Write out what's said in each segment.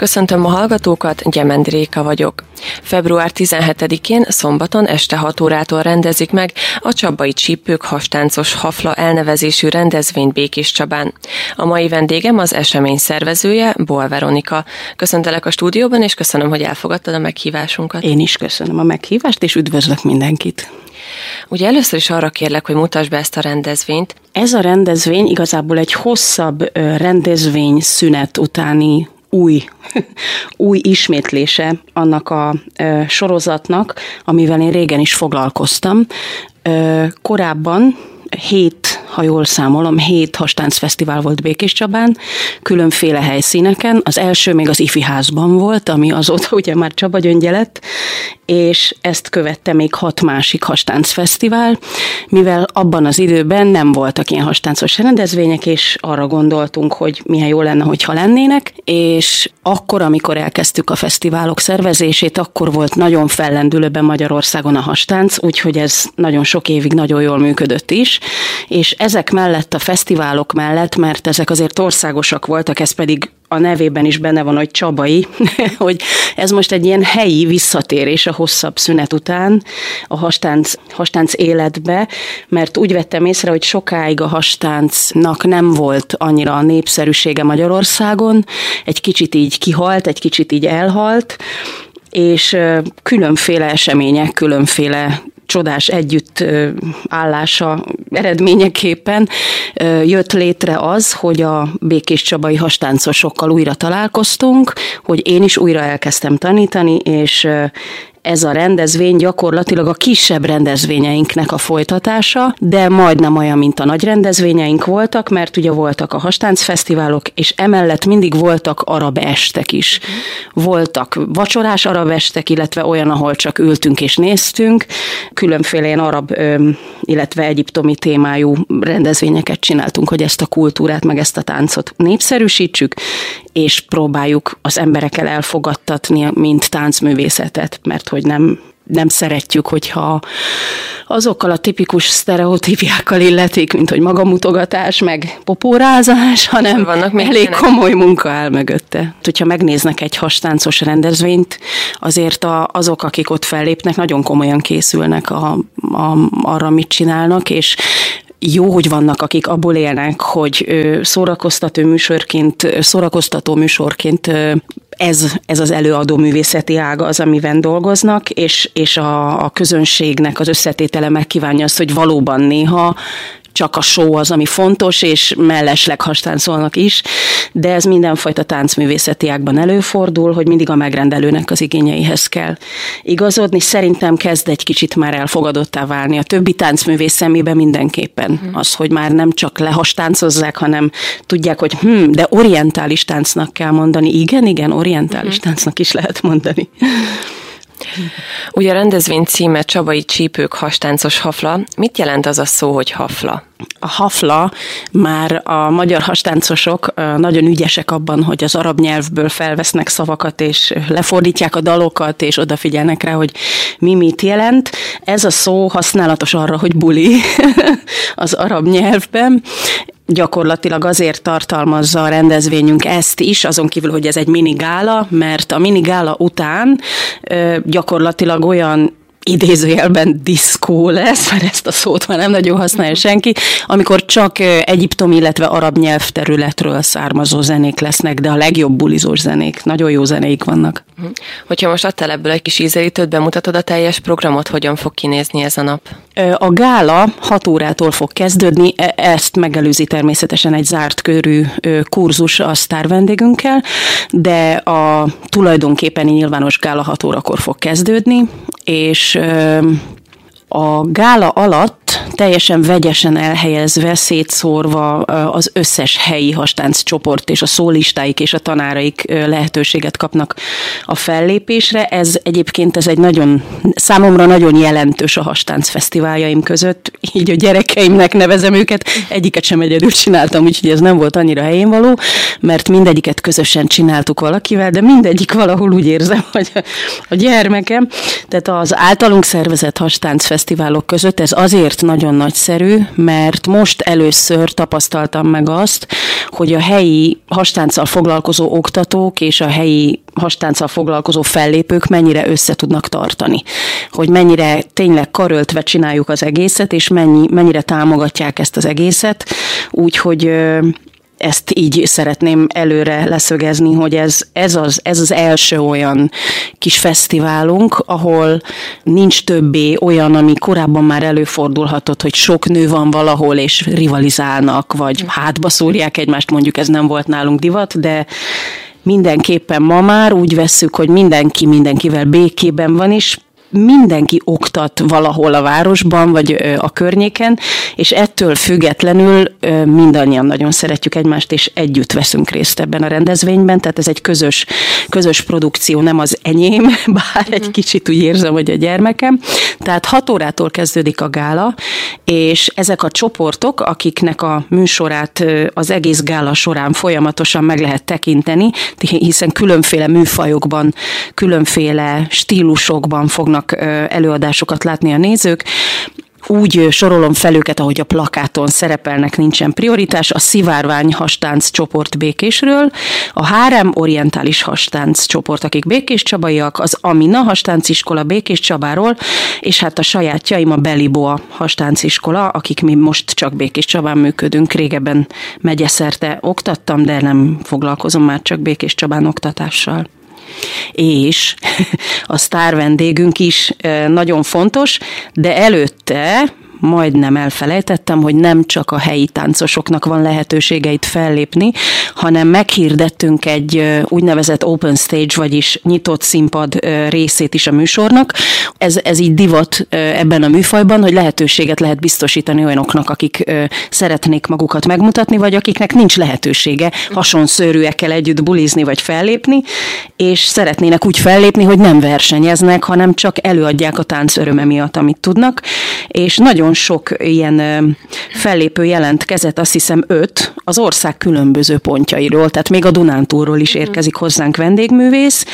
Köszöntöm a hallgatókat, Gyemendi Réka vagyok. Február 17-én szombaton este 6 órától rendezik meg a Csabai Csípők hastáncos hafla elnevezésű rendezvény Békés Csabán. A mai vendégem az esemény szervezője, Boal Veronika. Köszöntelek a stúdióban, és köszönöm, hogy elfogadtad a meghívásunkat. Én is köszönöm a meghívást, és üdvözlök mindenkit. Ugye először is arra kérlek, hogy mutasd be ezt a rendezvényt. Ez a rendezvény igazából egy hosszabb rendezvény szünet utáni új, új ismétlése annak a ö, sorozatnak, amivel én régen is foglalkoztam. Ö, korábban hét, ha jól számolom, hét hastáncfesztivál volt Békés Csabán, különféle helyszíneken. Az első még az Ifi házban volt, ami azóta ugye már Csaba gyöngye lett, és ezt követte még hat másik hastáncfesztivál, mivel abban az időben nem voltak ilyen hastáncos rendezvények, és arra gondoltunk, hogy milyen jó lenne, hogyha lennének, és akkor, amikor elkezdtük a fesztiválok szervezését, akkor volt nagyon fellendülőben Magyarországon a hastánc, úgyhogy ez nagyon sok évig nagyon jól működött is, és ezek mellett, a fesztiválok mellett, mert ezek azért országosak voltak, ez pedig a nevében is benne van, hogy Csabai, hogy ez most egy ilyen helyi visszatérés a hosszabb szünet után a hastánc, hastánc életbe, mert úgy vettem észre, hogy sokáig a hastáncnak nem volt annyira a népszerűsége Magyarországon, egy kicsit így kihalt, egy kicsit így elhalt, és különféle események, különféle csodás együttállása eredményeképpen jött létre az, hogy a Békés Csabai hastáncosokkal újra találkoztunk, hogy én is újra elkezdtem tanítani, és ez a rendezvény gyakorlatilag a kisebb rendezvényeinknek a folytatása, de majdnem olyan, mint a nagy rendezvényeink voltak, mert ugye voltak a hastáncfesztiválok, és emellett mindig voltak arab estek is. Voltak vacsorás arab estek, illetve olyan, ahol csak ültünk és néztünk. Különféle ilyen arab, illetve egyiptomi témájú rendezvényeket csináltunk, hogy ezt a kultúrát, meg ezt a táncot népszerűsítsük, és próbáljuk az emberekkel elfogadtatni, mint táncművészetet, mert hogy nem nem szeretjük, hogyha azokkal a tipikus sztereotípiákkal illetik, mint hogy magamutogatás, meg popórázás, hanem Vannak elég ilyenek? komoly munka áll mögötte. Hogyha megnéznek egy hastáncos rendezvényt, azért a, azok, akik ott fellépnek, nagyon komolyan készülnek a, a, arra, mit csinálnak, és jó, hogy vannak, akik abból élnek, hogy szórakoztató műsorként, szórakoztató műsorként ez, ez az előadó művészeti ága az, amiben dolgoznak, és, és a, a közönségnek az összetétele megkívánja azt, hogy valóban néha csak a show az, ami fontos, és mellesleg hastáncolnak is, de ez mindenfajta táncművészeti ágban előfordul, hogy mindig a megrendelőnek az igényeihez kell igazodni. Szerintem kezd egy kicsit már elfogadottá válni a többi táncművész szemébe mindenképpen. Uh-huh. Az, hogy már nem csak lehastáncozzák, hanem tudják, hogy hm, de orientális táncnak kell mondani. Igen, igen, orientális uh-huh. táncnak is lehet mondani. Ugye a rendezvény címe Csabai Csípők hastáncos hafla. Mit jelent az a szó, hogy hafla? A hafla már a magyar hastáncosok nagyon ügyesek abban, hogy az arab nyelvből felvesznek szavakat, és lefordítják a dalokat, és odafigyelnek rá, hogy mi mit jelent. Ez a szó használatos arra, hogy buli az arab nyelvben, gyakorlatilag azért tartalmazza a rendezvényünk ezt is, azon kívül, hogy ez egy minigála, mert a minigála után gyakorlatilag olyan idézőjelben diszkó lesz, mert ezt a szót már nem nagyon használja senki, amikor csak egyiptom, illetve arab nyelvterületről származó zenék lesznek, de a legjobb bulizós zenék, nagyon jó zenéik vannak. Mhm. Hogyha most adtál ebből egy kis ízelítőt, bemutatod a teljes programot, hogyan fog kinézni ez a nap? A gála 6 órától fog kezdődni, e, ezt megelőzi természetesen egy zárt körű kurzus a sztár vendégünkkel, de a tulajdonképpen nyilvános gála 6 órakor fog kezdődni, és a gála alatt teljesen vegyesen elhelyezve, szétszórva az összes helyi hastánc csoport és a szólistáik és a tanáraik lehetőséget kapnak a fellépésre. Ez egyébként ez egy nagyon, számomra nagyon jelentős a hastánc fesztiváljaim között, így a gyerekeimnek nevezem őket, egyiket sem egyedül csináltam, úgyhogy ez nem volt annyira helyén való, mert mindegyiket közösen csináltuk valakivel, de mindegyik valahol úgy érzem, hogy a gyermekem. Tehát az általunk szervezett hastánc fesztiválok között ez azért nagyon nagyszerű, mert most először tapasztaltam meg azt, hogy a helyi hastánccal foglalkozó oktatók és a helyi hastánccal foglalkozó fellépők mennyire össze tudnak tartani. Hogy mennyire tényleg karöltve csináljuk az egészet, és mennyi, mennyire támogatják ezt az egészet, úgyhogy ezt így szeretném előre leszögezni, hogy ez, ez, az, ez az első olyan kis fesztiválunk, ahol nincs többé olyan, ami korábban már előfordulhatott, hogy sok nő van valahol, és rivalizálnak, vagy hátba szúrják egymást, mondjuk ez nem volt nálunk divat, de mindenképpen ma már úgy vesszük, hogy mindenki mindenkivel békében van, és mindenki oktat valahol a városban, vagy a környéken, és ettől függetlenül mindannyian nagyon szeretjük egymást, és együtt veszünk részt ebben a rendezvényben, tehát ez egy közös, közös produkció, nem az enyém, bár egy mhm. kicsit úgy érzem, hogy a gyermekem. Tehát 6 órától kezdődik a gála, és ezek a csoportok, akiknek a műsorát az egész gála során folyamatosan meg lehet tekinteni, hiszen különféle műfajokban, különféle stílusokban fognak fognak előadásokat látni a nézők úgy sorolom fel őket, ahogy a plakáton szerepelnek, nincsen prioritás. A szivárvány hastánc csoport Békésről, a Hárem orientális hastánc csoport, akik Békés Csabaiak, az Amina hastánc iskola Békés Csabáról, és hát a sajátjaim a Beliboa hastánc iskola, akik mi most csak Békés Csabán működünk. Régebben megyeszerte oktattam, de nem foglalkozom már csak Békés Csabán oktatással és a sztár vendégünk is nagyon fontos, de előtte majdnem elfelejtettem, hogy nem csak a helyi táncosoknak van lehetősége itt fellépni, hanem meghirdettünk egy úgynevezett open stage, vagyis nyitott színpad részét is a műsornak. Ez, ez így divat ebben a műfajban, hogy lehetőséget lehet biztosítani olyanoknak, akik szeretnék magukat megmutatni, vagy akiknek nincs lehetősége hasonszörűekkel együtt bulizni vagy fellépni, és szeretnének úgy fellépni, hogy nem versenyeznek, hanem csak előadják a tánc öröme miatt, amit tudnak, és nagyon nagyon sok ilyen fellépő jelentkezett, azt hiszem öt, az ország különböző pontjairól, tehát még a Dunántúról is érkezik hozzánk vendégművész.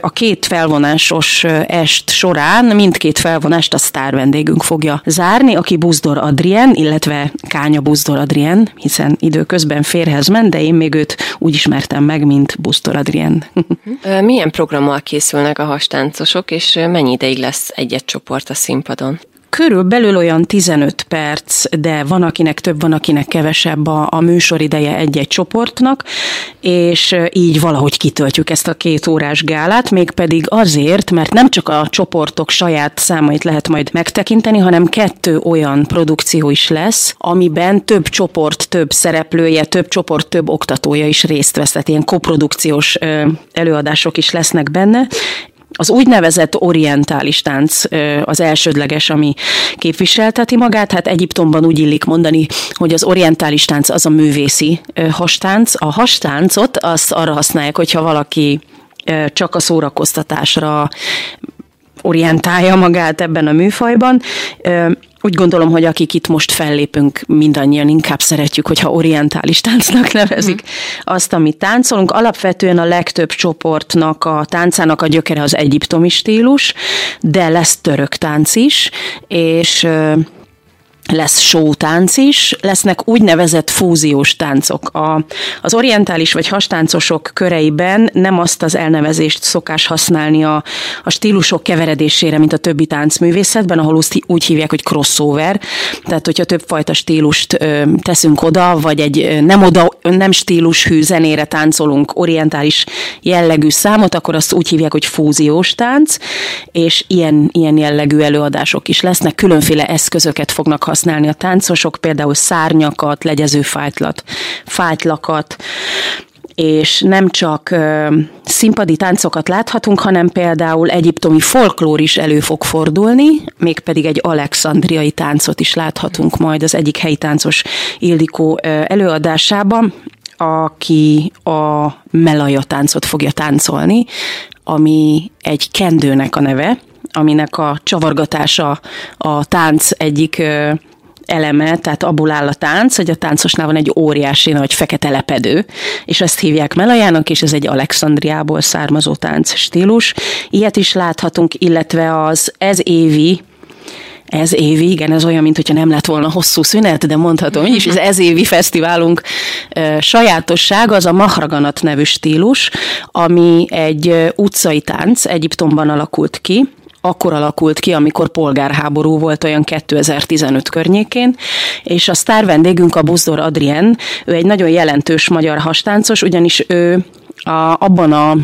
A két felvonásos est során mindkét felvonást a sztár vendégünk fogja zárni, aki Buzdor Adrien, illetve Kánya Buzdor Adrien, hiszen időközben férhez ment, de én még őt úgy ismertem meg, mint Buzdor Adrien. Milyen programmal készülnek a hastáncosok, és mennyi ideig lesz egy-egy csoport a színpadon? Körülbelül olyan 15 perc, de van akinek több, van akinek kevesebb a, a műsorideje egy-egy csoportnak, és így valahogy kitöltjük ezt a két órás gálát, mégpedig azért, mert nem csak a csoportok saját számait lehet majd megtekinteni, hanem kettő olyan produkció is lesz, amiben több csoport, több szereplője, több csoport, több oktatója is részt vesz, tehát ilyen koprodukciós előadások is lesznek benne, az úgynevezett orientális tánc az elsődleges, ami képviselteti magát. Hát Egyiptomban úgy illik mondani, hogy az orientális tánc az a művészi hastánc. A hastáncot azt arra használják, hogyha valaki csak a szórakoztatásra orientálja magát ebben a műfajban. Úgy gondolom, hogy akik itt most fellépünk, mindannyian inkább szeretjük, hogyha orientális táncnak nevezik mm. azt, amit táncolunk. Alapvetően a legtöbb csoportnak a táncának a gyökere az egyiptomi stílus, de lesz török tánc is, és lesz sótánc is, lesznek úgynevezett fúziós táncok. A, az orientális vagy hastáncosok köreiben nem azt az elnevezést szokás használni a, a stílusok keveredésére, mint a többi táncművészetben, ahol úgy hívják, hogy crossover, tehát hogyha többfajta stílust ö, teszünk oda, vagy egy nem oda, nem stílushű zenére táncolunk orientális jellegű számot, akkor azt úgy hívják, hogy fúziós tánc, és ilyen, ilyen jellegű előadások is lesznek, különféle eszközöket fognak használni a táncosok, például szárnyakat, legyező fájtlat, fájtlakat, és nem csak ö, színpadi táncokat láthatunk, hanem például egyiptomi folklór is elő fog fordulni, mégpedig egy alexandriai táncot is láthatunk majd az egyik helyi táncos Ildikó ö, előadásában, aki a melaja táncot fogja táncolni, ami egy kendőnek a neve, aminek a csavargatása a tánc egyik eleme, tehát abból áll a tánc, hogy a táncosnál van egy óriási nagy fekete lepedő, és ezt hívják melajának, és ez egy Alexandriából származó tánc stílus. Ilyet is láthatunk, illetve az ez évi ez évi, igen, ez olyan, mint hogyha nem lett volna hosszú szünet, de mondhatom így is, ez ez évi fesztiválunk sajátosság az a mahraganat nevű stílus, ami egy utcai tánc, Egyiptomban alakult ki, akkor alakult ki, amikor polgárháború volt olyan 2015 környékén, és a sztár vendégünk a Buzdor Adrien, ő egy nagyon jelentős magyar hastáncos, ugyanis ő a, abban a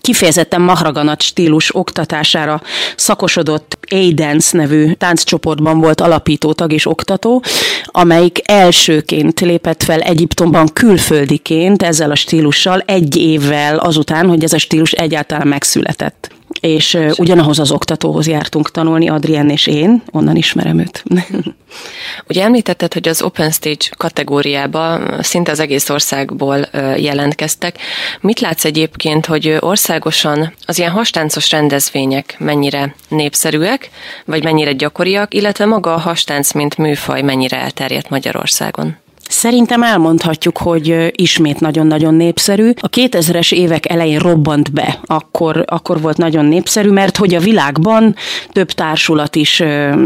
kifejezetten mahraganat stílus oktatására szakosodott A-Dance nevű tánccsoportban volt alapítótag és oktató, amelyik elsőként lépett fel Egyiptomban külföldiként ezzel a stílussal egy évvel azután, hogy ez a stílus egyáltalán megszületett és ugyanahoz az oktatóhoz jártunk tanulni, Adrien és én, onnan ismerem őt. Ugye említetted, hogy az Open Stage kategóriába szinte az egész országból jelentkeztek. Mit látsz egyébként, hogy országosan az ilyen hastáncos rendezvények mennyire népszerűek, vagy mennyire gyakoriak, illetve maga a hastánc, mint műfaj mennyire elterjedt Magyarországon? Szerintem elmondhatjuk, hogy ismét nagyon-nagyon népszerű. A 2000-es évek elején robbant be, akkor, akkor volt nagyon népszerű, mert hogy a világban több társulat is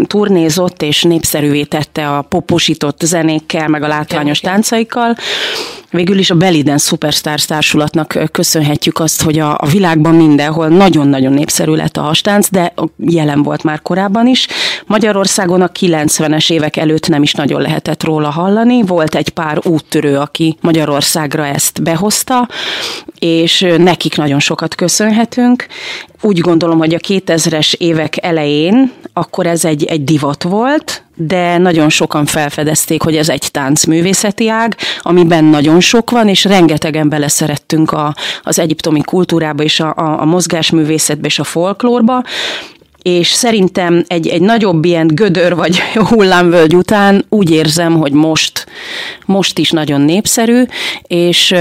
turnézott, és népszerűvé tette a poposított zenékkel, meg a látványos táncaikkal. Végül is a Beliden Superstars társulatnak köszönhetjük azt, hogy a, a világban mindenhol nagyon-nagyon népszerű lett a hastánc, de jelen volt már korábban is. Magyarországon a 90-es évek előtt nem is nagyon lehetett róla hallani. Volt egy pár úttörő, aki Magyarországra ezt behozta, és nekik nagyon sokat köszönhetünk. Úgy gondolom, hogy a 2000-es évek elején akkor ez egy, egy divat volt, de nagyon sokan felfedezték, hogy ez egy táncművészeti ág, amiben nagyon sok van, és rengetegen beleszerettünk a, az egyiptomi kultúrába, és a, a, a mozgásművészetbe, és a folklórba, és szerintem egy, egy nagyobb ilyen gödör vagy hullámvölgy után úgy érzem, hogy most, most is nagyon népszerű, és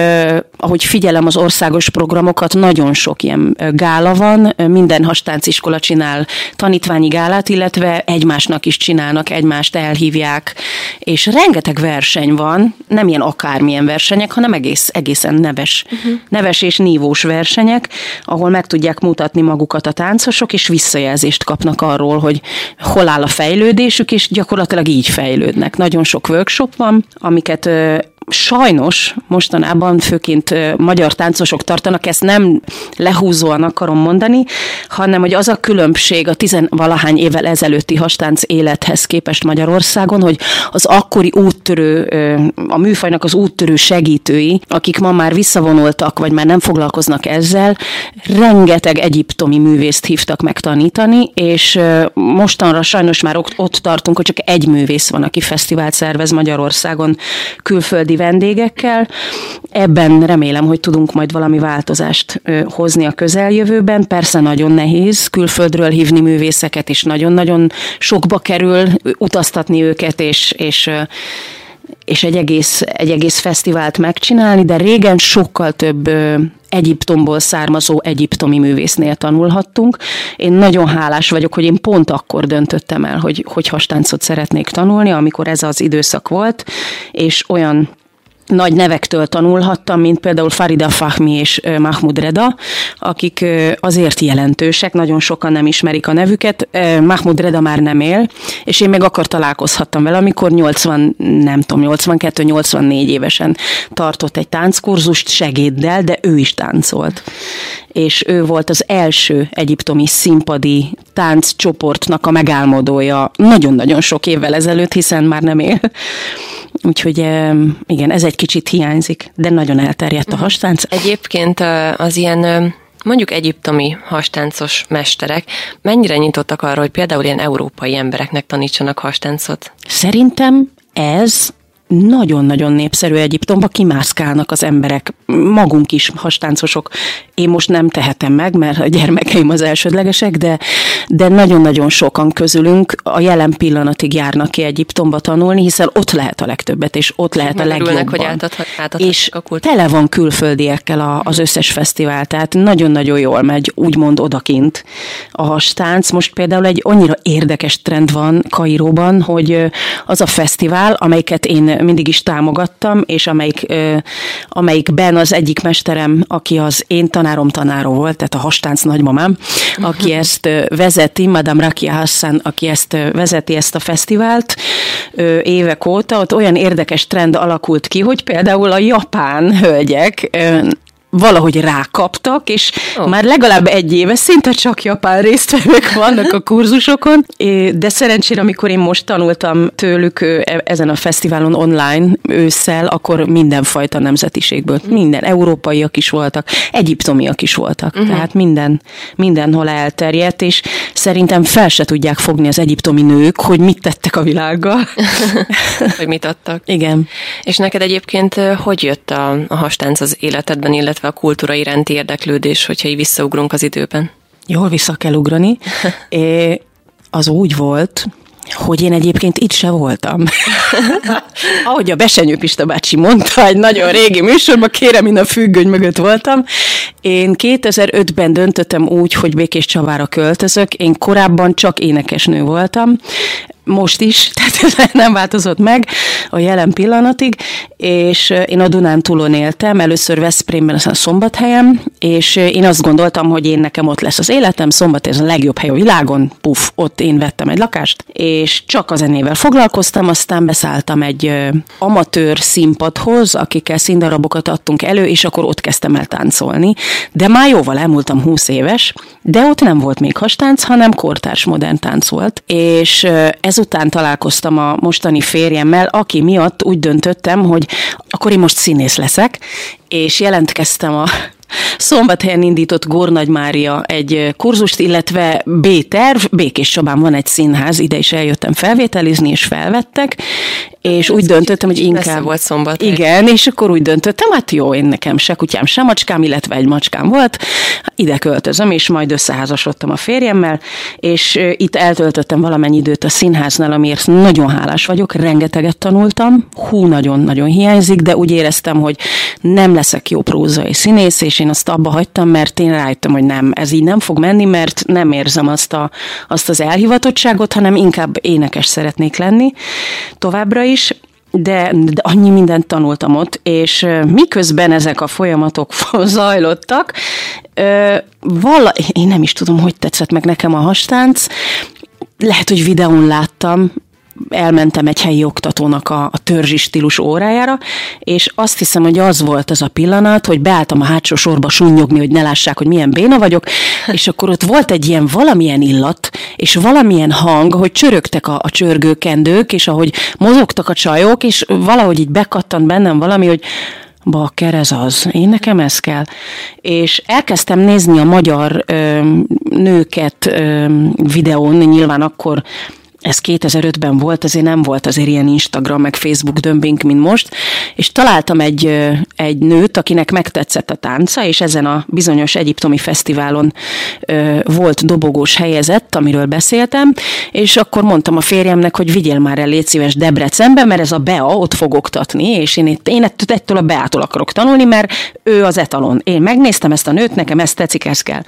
ahogy figyelem az országos programokat, nagyon sok ilyen gála van, minden hastánciskola csinál tanítványi gálát, illetve egymásnak is csinálnak, egymást elhívják, és rengeteg verseny van, nem ilyen akármilyen versenyek, hanem egész, egészen neves, uh-huh. neves és nívós versenyek, ahol meg tudják mutatni magukat a táncosok, és visszajelzést kapnak arról, hogy hol áll a fejlődésük, és gyakorlatilag így fejlődnek. Nagyon sok workshop van, amiket sajnos mostanában főként magyar táncosok tartanak, ezt nem lehúzóan akarom mondani, hanem hogy az a különbség a tizenvalahány évvel ezelőtti hastánc élethez képest Magyarországon, hogy az akkori úttörő, a műfajnak az úttörő segítői, akik ma már visszavonultak, vagy már nem foglalkoznak ezzel, rengeteg egyiptomi művészt hívtak meg tanítani, és mostanra sajnos már ott tartunk, hogy csak egy művész van, aki fesztivált szervez Magyarországon külföldi vendégekkel. Ebben remélem, hogy tudunk majd valami változást hozni a közeljövőben. Persze nagyon nehéz külföldről hívni művészeket, és nagyon-nagyon sokba kerül utaztatni őket, és, és és egy egész, egy egész fesztivált megcsinálni, de régen sokkal több Egyiptomból származó egyiptomi művésznél tanulhattunk. Én nagyon hálás vagyok, hogy én pont akkor döntöttem el, hogy, hogy hastáncot szeretnék tanulni, amikor ez az időszak volt, és olyan nagy nevektől tanulhattam, mint például Farida Fahmi és Mahmoud Reda, akik azért jelentősek, nagyon sokan nem ismerik a nevüket. Mahmoud Reda már nem él, és én még akkor találkozhattam vele, amikor 80, nem tudom, 82-84 évesen tartott egy tánckurzust segéddel, de ő is táncolt. És ő volt az első egyiptomi színpadi tánccsoportnak a megálmodója nagyon-nagyon sok évvel ezelőtt, hiszen már nem él. Úgyhogy igen, ez egy kicsit hiányzik, de nagyon elterjedt a mhm. hastánc. Egyébként az ilyen mondjuk egyiptomi hastáncos mesterek mennyire nyitottak arra, hogy például ilyen európai embereknek tanítsanak hastáncot? Szerintem ez nagyon-nagyon népszerű Egyiptomba, kimászkálnak az emberek, magunk is hastáncosok. Én most nem tehetem meg, mert a gyermekeim az elsődlegesek, de, de nagyon-nagyon sokan közülünk a jelen pillanatig járnak ki Egyiptomba tanulni, hiszen ott lehet a legtöbbet, és ott lehet a legjobban. hogy átadhat, és a tele van külföldiekkel a, az összes fesztivál, tehát nagyon-nagyon jól megy, úgymond odakint a hastánc. Most például egy annyira érdekes trend van Kairóban, hogy az a fesztivál, amelyiket én mindig is támogattam, és amelyik, amelyikben az egyik mesterem, aki az én tanárom tanára volt, tehát a hastánc nagymamám, aki ezt vezeti, Madame Rakia Hassan, aki ezt vezeti ezt a fesztivált évek óta, ott olyan érdekes trend alakult ki, hogy például a japán hölgyek valahogy rákaptak, és oh. már legalább egy éve szinte csak japán résztvevők vannak a kurzusokon, de szerencsére, amikor én most tanultam tőlük e, ezen a fesztiválon online ősszel, akkor mindenfajta nemzetiségből, minden, európaiak is voltak, egyiptomiak is voltak, uh-huh. tehát minden, mindenhol elterjedt, és szerintem fel se tudják fogni az egyiptomi nők, hogy mit tettek a világgal. hogy mit adtak. Igen. És neked egyébként hogy jött a, a hastánc az életedben, illetve illetve a kultúra iránti érdeklődés, hogyha így visszaugrunk az időben? Jól vissza kell ugrani. É, az úgy volt, hogy én egyébként itt se voltam. Ahogy a Besenyő Pista bácsi mondta, egy nagyon régi műsorban, kérem, én a függöny mögött voltam. Én 2005-ben döntöttem úgy, hogy Békés Csavára költözök. Én korábban csak énekesnő voltam most is, tehát nem változott meg a jelen pillanatig, és én a Dunán túlon éltem, először Veszprémben, aztán Szombathelyen, és én azt gondoltam, hogy én nekem ott lesz az életem, Szombat ez a legjobb hely a világon, puf, ott én vettem egy lakást, és csak a zenével foglalkoztam, aztán beszálltam egy amatőr színpadhoz, akikkel színdarabokat adtunk elő, és akkor ott kezdtem el táncolni, de már jóval elmúltam 20 éves, de ott nem volt még hastánc, hanem kortárs modern tánc volt, és ez ezután találkoztam a mostani férjemmel, aki miatt úgy döntöttem, hogy akkor én most színész leszek, és jelentkeztem a Szombathelyen indított Gornagy Mária egy kurzust, illetve B-terv, Békés Csabán van egy színház, ide is eljöttem felvételizni, és felvettek, és úgy döntöttem, hogy inkább... volt szombat. Igen, és akkor úgy döntöttem, hát jó, én nekem se kutyám, se macskám, illetve egy macskám volt, ide költözöm, és majd összeházasodtam a férjemmel, és itt eltöltöttem valamennyi időt a színháznál, amiért nagyon hálás vagyok, rengeteget tanultam, hú, nagyon-nagyon hiányzik, de úgy éreztem, hogy nem leszek jó prózai színész, és én azt abba hagytam, mert én rájöttem, hogy nem, ez így nem fog menni, mert nem érzem azt, a, azt az elhivatottságot, hanem inkább énekes szeretnék lenni továbbra is, de, de annyi mindent tanultam ott, és miközben ezek a folyamatok zajlottak, vala, én nem is tudom, hogy tetszett meg nekem a hastánc, lehet, hogy videón láttam, elmentem egy helyi oktatónak a, a törzsi stílus órájára, és azt hiszem, hogy az volt az a pillanat, hogy beálltam a hátsó sorba sunnyogni, hogy ne lássák, hogy milyen béna vagyok, és akkor ott volt egy ilyen valamilyen illat, és valamilyen hang, hogy csörögtek a, a csörgőkendők, és ahogy mozogtak a csajok, és valahogy így bekattant bennem valami, hogy bakker, ez az, én nekem ez kell. És elkezdtem nézni a magyar ö, nőket ö, videón, nyilván akkor ez 2005-ben volt, azért nem volt azért ilyen Instagram, meg Facebook dömping, mint most, és találtam egy, egy nőt, akinek megtetszett a tánca, és ezen a bizonyos egyiptomi fesztiválon ö, volt dobogós helyezett, amiről beszéltem, és akkor mondtam a férjemnek, hogy vigyél már el, légy szíves Debrecenbe, mert ez a Bea ott fog oktatni, és én, itt, én ettől a Beától akarok tanulni, mert ő az etalon. Én megnéztem ezt a nőt, nekem ezt tetszik, ez kell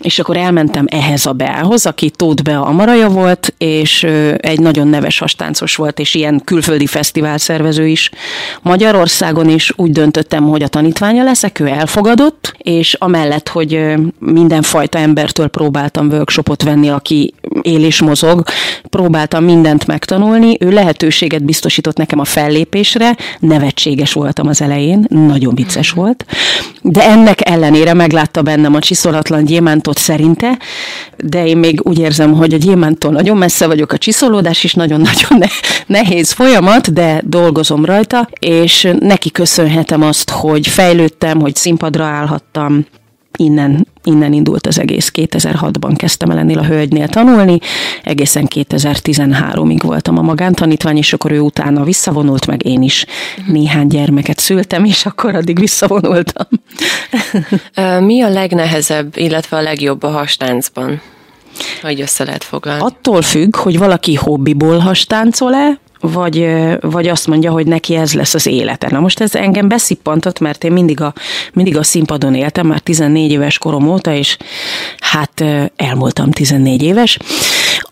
és akkor elmentem ehhez a Beához, aki Tóth Bea Amaraja volt, és egy nagyon neves hastáncos volt, és ilyen külföldi fesztivál szervező is. Magyarországon is. Úgy döntöttem, hogy a tanítványa leszek, ő elfogadott, és amellett, hogy mindenfajta embertől próbáltam workshopot venni, aki él és mozog, próbáltam mindent megtanulni, ő lehetőséget biztosított nekem a fellépésre, nevetséges voltam az elején, nagyon vicces volt, de ennek ellenére meglátta bennem a csiszolatlan gyémántot, szerinte, de én még úgy érzem, hogy a gyémántól nagyon messze vagyok, a csiszolódás is nagyon-nagyon nehéz folyamat, de dolgozom rajta, és neki köszönhetem azt, hogy fejlődtem, hogy színpadra állhattam, innen, innen indult az egész. 2006-ban kezdtem el ennél a hölgynél tanulni, egészen 2013-ig voltam a magántanítvány, és akkor ő utána visszavonult, meg én is néhány gyermeket szültem, és akkor addig visszavonultam. Mi a legnehezebb, illetve a legjobb a hastáncban? Hogy össze lehet foglalni? Attól függ, hogy valaki hobbiból hastáncol-e, vagy, vagy azt mondja, hogy neki ez lesz az élete. Na most ez engem beszippantott, mert én mindig a, mindig a színpadon éltem, már 14 éves korom óta, és hát elmúltam 14 éves.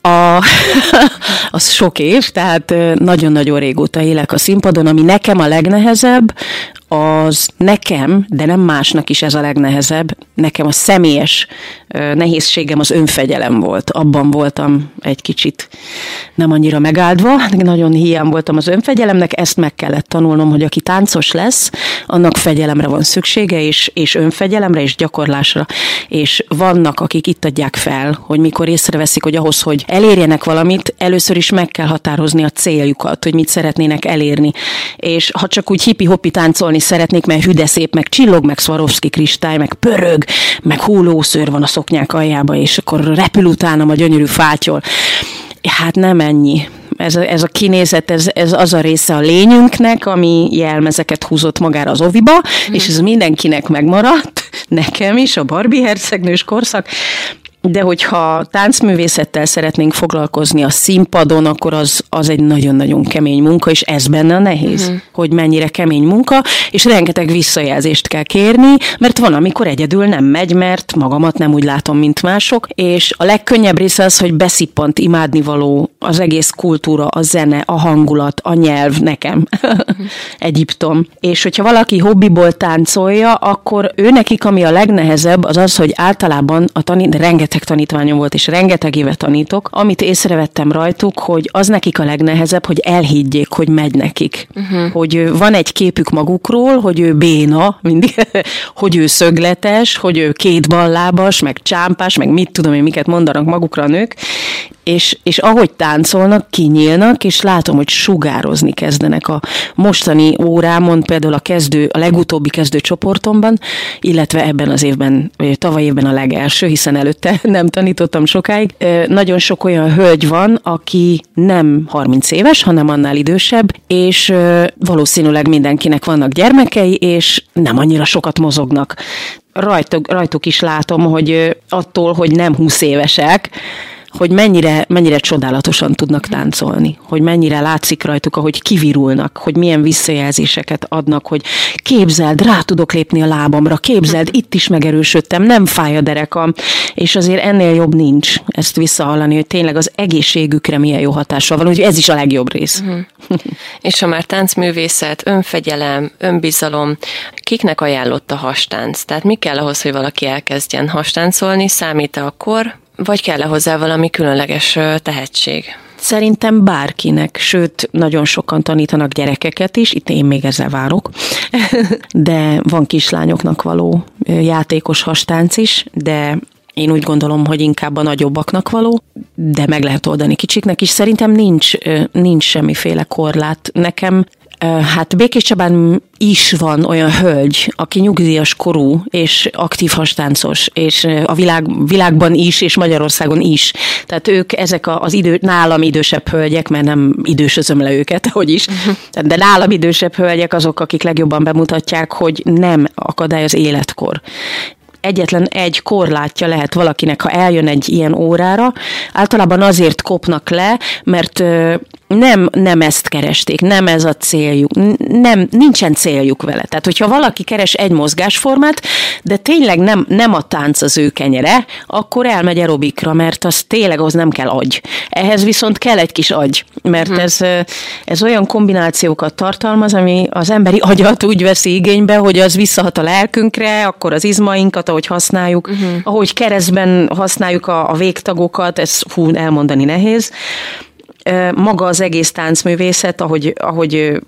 A, az sok év, tehát nagyon-nagyon régóta élek a színpadon, ami nekem a legnehezebb, az nekem, de nem másnak is ez a legnehezebb, nekem a személyes nehézségem az önfegyelem volt. Abban voltam egy kicsit nem annyira megáldva, nagyon hiány voltam az önfegyelemnek, ezt meg kellett tanulnom, hogy aki táncos lesz, annak fegyelemre van szüksége, és, és önfegyelemre, és gyakorlásra. És vannak, akik itt adják fel, hogy mikor észreveszik, hogy ahhoz, hogy elérjenek valamit, először is meg kell határozni a céljukat, hogy mit szeretnének elérni. És ha csak úgy hippi-hoppi táncolni szeretnék, mert hüde szép, meg csillog, meg Swarovski kristály, meg pörög, meg húlószőr van a szoknyák aljába, és akkor repül utánam a gyönyörű fátyol. Hát nem ennyi. Ez a, ez a kinézet, ez, ez az a része a lényünknek, ami jelmezeket húzott magára az oviba, mm. és ez mindenkinek megmaradt, nekem is, a Barbie hercegnős korszak, de hogyha táncművészettel szeretnénk foglalkozni a színpadon, akkor az, az egy nagyon-nagyon kemény munka, és ez benne a nehéz, uh-huh. hogy mennyire kemény munka, és rengeteg visszajelzést kell kérni, mert van, amikor egyedül nem megy, mert magamat nem úgy látom, mint mások, és a legkönnyebb része az, hogy beszippant imádnivaló az egész kultúra, a zene, a hangulat, a nyelv nekem, uh-huh. Egyiptom. És hogyha valaki hobbiból táncolja, akkor ő nekik, ami a legnehezebb, az az, hogy általában a tanít, rengeteg rengeteg tanítványom volt, és rengeteg éve tanítok, amit észrevettem rajtuk, hogy az nekik a legnehezebb, hogy elhiggyék, hogy megy nekik. Uh-huh. Hogy van egy képük magukról, hogy ő béna, mindig, hogy ő szögletes, hogy ő kétballábas, meg csámpás, meg mit tudom én, miket mondanak magukra a nők, és, és ahogy táncolnak, kinyílnak, és látom, hogy sugározni kezdenek a mostani órámon, például a kezdő, a legutóbbi kezdő csoportomban, illetve ebben az évben, vagy tavaly évben a legelső, hiszen előtte nem tanítottam sokáig. Nagyon sok olyan hölgy van, aki nem 30 éves, hanem annál idősebb, és valószínűleg mindenkinek vannak gyermekei, és nem annyira sokat mozognak. Rajtuk, rajtuk is látom, hogy attól, hogy nem 20 évesek, hogy mennyire, mennyire csodálatosan tudnak táncolni, hogy mennyire látszik rajtuk, ahogy kivirulnak, hogy milyen visszajelzéseket adnak, hogy képzeld, rá tudok lépni a lábamra, képzeld, itt is megerősödtem, nem fáj a derekam, és azért ennél jobb nincs ezt visszahallani, hogy tényleg az egészségükre milyen jó hatással van, úgyhogy ez is a legjobb rész. Uh-huh. és ha már táncművészet, önfegyelem, önbizalom, kiknek ajánlott a hastánc? Tehát mi kell ahhoz, hogy valaki elkezdjen hastáncolni? Számít-e akkor, vagy kell-e hozzá valami különleges tehetség? Szerintem bárkinek, sőt, nagyon sokan tanítanak gyerekeket is, itt én még ezzel várok, de van kislányoknak való játékos hastánc is, de én úgy gondolom, hogy inkább a nagyobbaknak való, de meg lehet oldani kicsiknek is. Szerintem nincs, nincs semmiféle korlát. Nekem Hát Békés Csabán is van olyan hölgy, aki nyugdíjas korú és aktív hastáncos, és a világ, világban is, és Magyarországon is. Tehát ők ezek az idő, nálam idősebb hölgyek, mert nem idősözöm le őket, hogy is, uh-huh. de nálam idősebb hölgyek azok, akik legjobban bemutatják, hogy nem akadály az életkor egyetlen egy korlátja lehet valakinek, ha eljön egy ilyen órára. Általában azért kopnak le, mert nem, nem ezt keresték, nem ez a céljuk, nem, nincsen céljuk vele. Tehát, hogyha valaki keres egy mozgásformát, de tényleg nem, nem a tánc az ő kenyere, akkor elmegy aerobikra, mert az tényleg az nem kell agy. Ehhez viszont kell egy kis agy, mert uh-huh. ez, ez olyan kombinációkat tartalmaz, ami az emberi agyat úgy veszi igénybe, hogy az visszahat a lelkünkre, akkor az izmainkat, ahogy használjuk, uh-huh. ahogy keresztben használjuk a, a végtagokat, ez fú, elmondani nehéz, maga az egész táncművészet, ahogy, ahogy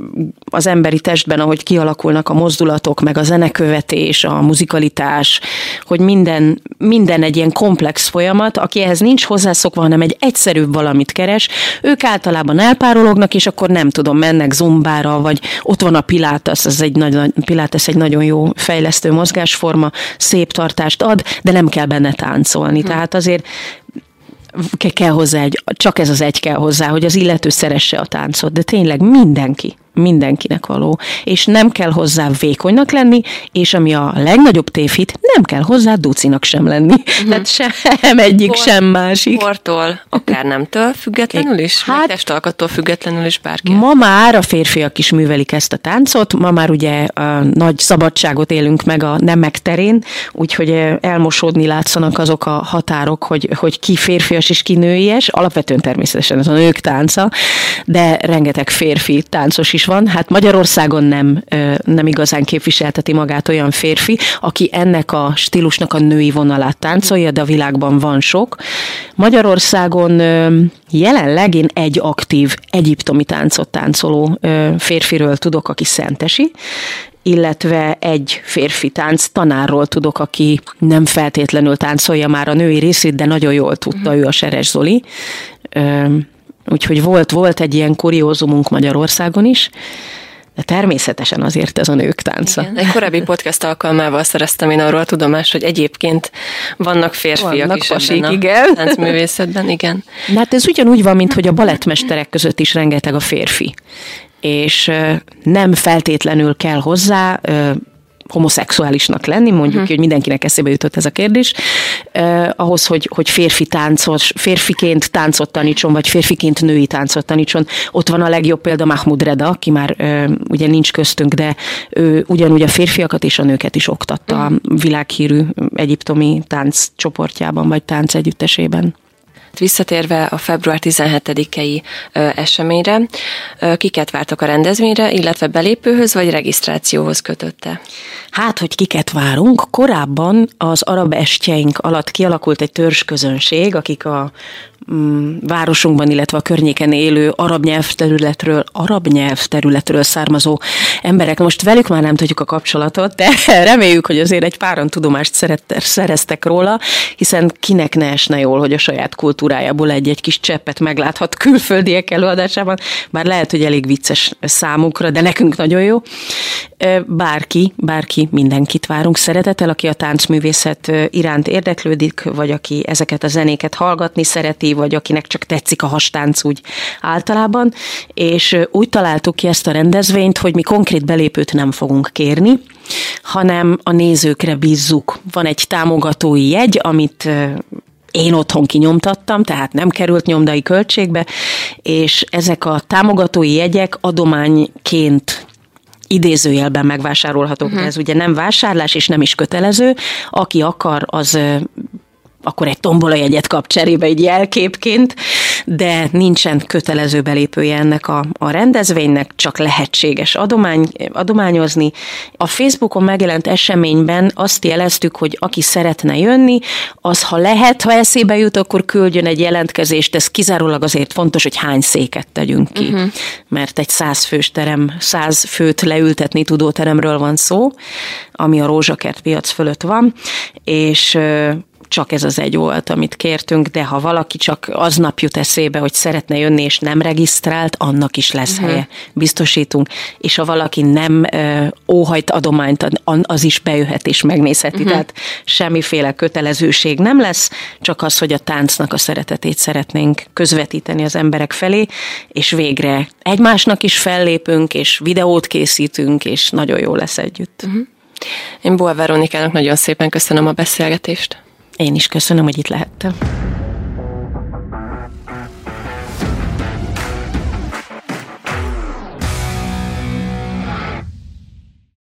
az emberi testben, ahogy kialakulnak a mozdulatok, meg a zenekövetés, a muzikalitás, hogy minden, minden egy ilyen komplex folyamat, aki ehhez nincs hozzászokva, hanem egy egyszerűbb valamit keres, ők általában elpárolognak, és akkor nem tudom, mennek zumbára, vagy ott van a pilates, ez egy nagy, pilates egy nagyon jó fejlesztő mozgásforma, szép tartást ad, de nem kell benne táncolni. Hm. Tehát azért kell hozzá egy, csak ez az egy kell hozzá, hogy az illető szeresse a táncot, de tényleg mindenki mindenkinek való, és nem kell hozzá vékonynak lenni, és ami a legnagyobb tévhit, nem kell hozzá ducinak sem lenni. Uh-huh. Tehát sem egyik, Por, sem másik. Portól, akár nemtől függetlenül is, hát, testalkattól függetlenül is bárki. Ma már a férfiak is művelik ezt a táncot, ma már ugye a nagy szabadságot élünk meg a nemek terén, úgyhogy elmosódni látszanak azok a határok, hogy, hogy ki férfias és ki nőies, alapvetően természetesen ez a nők tánca, de rengeteg férfi táncos is van. Hát Magyarországon nem, nem igazán képviselteti magát olyan férfi, aki ennek a stílusnak a női vonalát táncolja, de a világban van sok. Magyarországon jelenleg én egy aktív egyiptomi táncot táncoló férfiről tudok, aki szentesi, illetve egy férfi tánc tanárról tudok, aki nem feltétlenül táncolja már a női részét, de nagyon jól tudta, uh-huh. ő a Seres Zoli. Úgyhogy volt, volt egy ilyen kuriózumunk Magyarországon is, de természetesen azért ez a nők tánca. Igen. Egy korábbi podcast alkalmával szereztem én arról a tudomást, hogy egyébként vannak férfiak vannak is pasik, ebben a igen. táncművészetben, igen. Hát ez ugyanúgy van, mint hogy a balettmesterek között is rengeteg a férfi és nem feltétlenül kell hozzá homoszexuálisnak lenni, mondjuk uh-huh. hogy mindenkinek eszébe jutott ez a kérdés, eh, ahhoz, hogy, hogy férfi táncos, férfiként táncot tanítson, vagy férfiként női táncot tanítson. Ott van a legjobb példa Mahmoud Reda, aki már eh, ugye nincs köztünk, de ő ugyanúgy a férfiakat és a nőket is oktatta uh-huh. a világhírű egyiptomi tánc csoportjában, vagy tánc együttesében. Visszatérve a február 17-i eseményre, kiket vártak a rendezvényre, illetve belépőhöz vagy regisztrációhoz kötötte? Hát, hogy kiket várunk, korábban az arab estjeink alatt kialakult egy törzsközönség, akik a városunkban, illetve a környéken élő arab nyelvterületről, arab nyelvterületről származó emberek. Most velük már nem tudjuk a kapcsolatot, de reméljük, hogy azért egy páran tudomást szereztek róla, hiszen kinek ne esne jól, hogy a saját kultúrájából egy-egy kis cseppet megláthat külföldiek előadásában, bár lehet, hogy elég vicces számukra, de nekünk nagyon jó. Bárki, bárki, mindenkit várunk szeretettel, aki a táncművészet iránt érdeklődik, vagy aki ezeket a zenéket hallgatni szereti, vagy akinek csak tetszik a hastánc úgy általában, és úgy találtuk ki ezt a rendezvényt, hogy mi konkrét belépőt nem fogunk kérni, hanem a nézőkre bízzuk. Van egy támogatói jegy, amit én otthon kinyomtattam, tehát nem került nyomdai költségbe, és ezek a támogatói jegyek adományként idézőjelben megvásárolhatók, uh-huh. ez ugye nem vásárlás és nem is kötelező. Aki akar, az akkor egy tombola jegyet kap cserébe egy jelképként, de nincsen kötelező belépője ennek a, a rendezvénynek, csak lehetséges adomány, adományozni. A Facebookon megjelent eseményben azt jeleztük, hogy aki szeretne jönni, az ha lehet, ha eszébe jut, akkor küldjön egy jelentkezést, ez kizárólag azért fontos, hogy hány széket tegyünk ki, uh-huh. mert egy százfős terem, száz főt leültetni tudó teremről van szó, ami a Rózsakert piac fölött van, és csak ez az egy volt, amit kértünk, de ha valaki csak aznap jut eszébe, hogy szeretne jönni és nem regisztrált, annak is lesz uh-huh. helye, biztosítunk. És ha valaki nem ö, óhajt adományt, az is bejöhet és megnézheti. Uh-huh. Tehát semmiféle kötelezőség nem lesz, csak az, hogy a táncnak a szeretetét szeretnénk közvetíteni az emberek felé, és végre egymásnak is fellépünk, és videót készítünk, és nagyon jó lesz együtt. Uh-huh. Én Boa Veronikának nagyon szépen köszönöm a beszélgetést. Én is köszönöm, hogy itt lehettem.